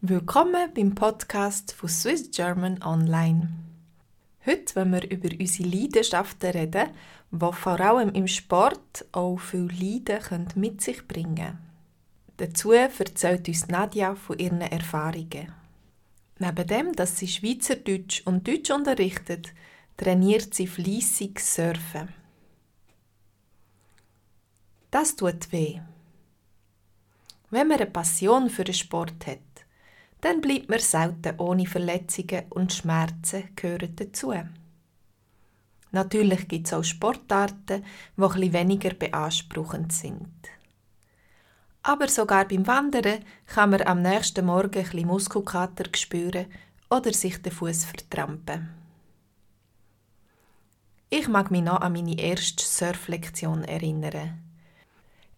Willkommen beim Podcast von Swiss German Online. Heute wollen wir über unsere Leidenschaften reden, die vor allem im Sport auch viel Leiden mit sich bringen können. Dazu erzählt uns Nadja von ihren Erfahrungen. Neben dem, dass sie Schweizerdeutsch und Deutsch unterrichtet, trainiert sie fließig Surfen. Das tut weh. Wenn man eine Passion für den Sport hat, dann bleibt man selten ohne Verletzungen und Schmerzen gehören dazu. Natürlich gibt es auch Sportarten, die etwas weniger beanspruchend sind. Aber sogar beim Wandern kann man am nächsten Morgen ein Muskelkater spüren oder sich den Fuß vertrampen. Ich mag mich noch an meine erste Surflektion erinnern.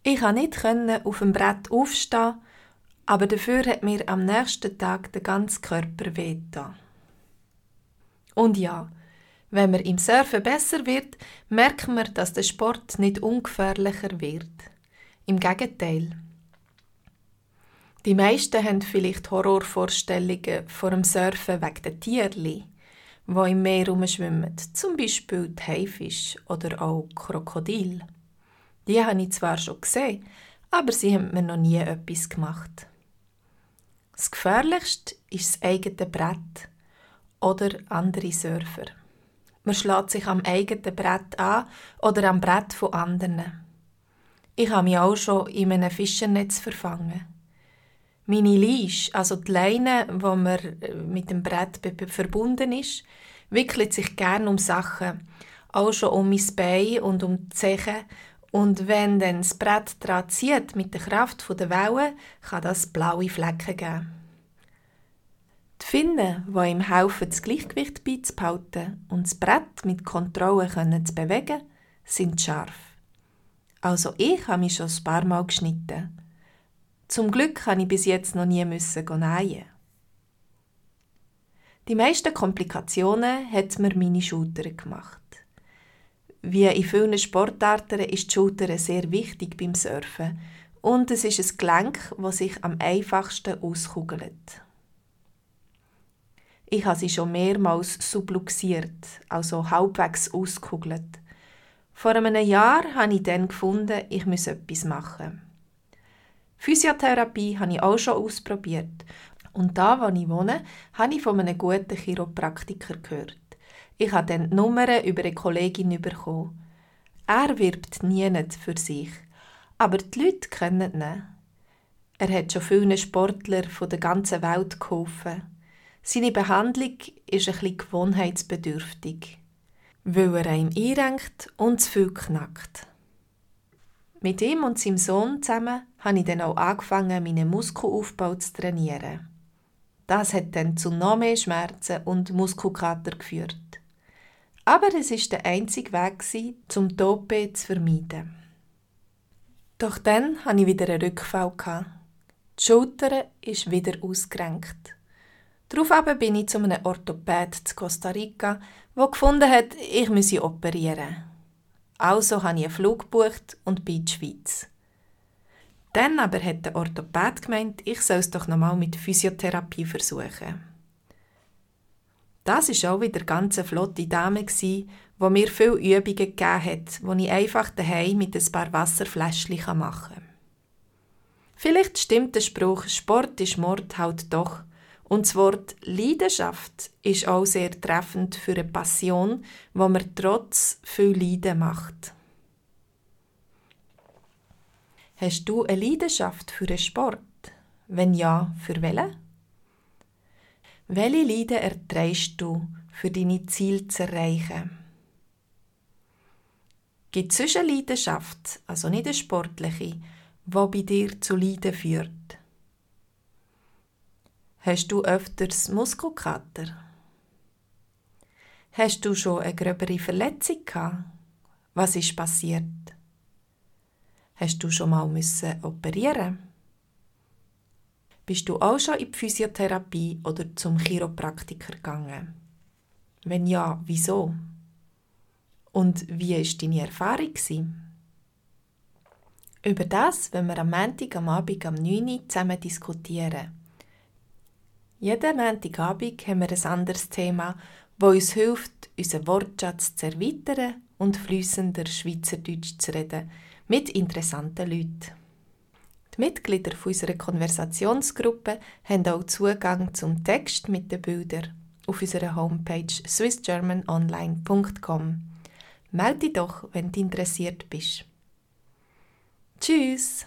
Ich konnte nicht auf dem Brett aufstehen aber dafür hat mir am nächsten Tag der ganze Körper wehgetan. Und ja, wenn man im Surfen besser wird, merkt man, dass der Sport nicht ungefährlicher wird. Im Gegenteil. Die meisten haben vielleicht Horrorvorstellungen vor dem Surfen wegen der Tierli, die im Meer herumschwimmen, zum Beispiel die Haifisch oder auch Krokodil. Die habe ich zwar schon gesehen, aber sie haben mir noch nie etwas gemacht. Das Gefährlichste ist das eigene Brett oder andere Surfer. Man schlägt sich am eigenen Brett an oder am Brett von anderen. Ich habe mich auch schon in einem Fischernetz verfangen. Meine Leash, also die Leine, wo man äh, mit dem Brett verbunden ist, wickelt sich gern um Sachen, auch schon um mein Bein und um die Zeche und wenn dann das Brett daran zieht mit der Kraft der Wellen, kann das blaue Flecken geben. Die Finnen, die ihm helfen, das Gleichgewicht beizubehalten und das Brett mit Kontrolle zu bewegen, sind scharf. Also ich habe mich schon ein paar Mal geschnitten. Zum Glück habe ich bis jetzt noch nie müssen nähen. Die meisten Komplikationen hat mir meine Schulter gemacht. Wie in vielen Sportarten ist die Schulter sehr wichtig beim Surfen und es ist ein Gelenk, das sich am einfachsten auskugelt. Ich habe sie schon mehrmals subluxiert, also halbwegs auskugelt. Vor einem Jahr habe ich dann gefunden, ich muss etwas machen. Physiotherapie habe ich auch schon ausprobiert. Und da, wo ich wohne, habe ich von einem guten Chiropraktiker gehört. Ich habe dann die Nummer über eine Kollegin bekommen. Er wirbt nie für sich, aber die Leute kennen ihn. Er hat schon vielen Sportler von der ganzen Welt geholfen. Seine Behandlung ist bisschen gewohnheitsbedürftig, weil er einem einrenkt und zu viel knackt. Mit ihm und seinem Sohn zusammen habe ich dann auch angefangen, meinen Muskelaufbau zu trainieren. Das hat dann zu noch mehr Schmerzen und Muskelkater geführt. Aber es ist der einzige Weg, zum Tope zu vermeiden. Doch dann hatte ich wieder einen Rückfall. Die Schulter ist wieder ausgerenkt. Daraufhin bin ich zu einem Orthopäd zu Costa Rica, der gefunden hat, ich müsse operieren. Also habe ich einen Flug gebucht und bin in die Schweiz. Dann aber hat der Orthopäd gemeint, ich soll es doch nochmal mit Physiotherapie versuchen. Das war auch wieder eine ganz flotte Dame, die mir viele Übungen gegeben hat, die ich einfach daheim mit ein paar Wasserfläschchen machen kann. Vielleicht stimmt der Spruch, Sport ist Mord halt doch. Und das Wort Leidenschaft ist auch sehr treffend für eine Passion, wo man trotz viel Leiden macht. Hast du eine Leidenschaft für einen Sport? Wenn ja, für welche? Welche Leiden erträgst du, für deine Ziele zu erreichen? Gibt es eine Leidenschaft, also nicht eine sportliche, die bei dir zu Leiden führt? Hast du öfters Muskelkater? Hast du schon eine gröbere Verletzung gehabt? Was ist passiert? Hast du schon mal müssen operieren? Bist du auch schon in die Physiotherapie oder zum Chiropraktiker gegangen? Wenn ja, wieso? Und wie war deine Erfahrung? Über das wenn wir am Montag am Abend am 9 Uhr zusammen diskutieren. Jeden Montagabend haben wir ein anderes Thema, das uns hilft, unseren Wortschatz zu erweitern und flüssender Schweizerdeutsch zu reden, mit interessanten Leuten. Die Mitglieder unserer Konversationsgruppe haben auch Zugang zum Text mit den Bildern auf unserer Homepage swissgermanonline.com. Melde dich doch, wenn du interessiert bist. Tschüss!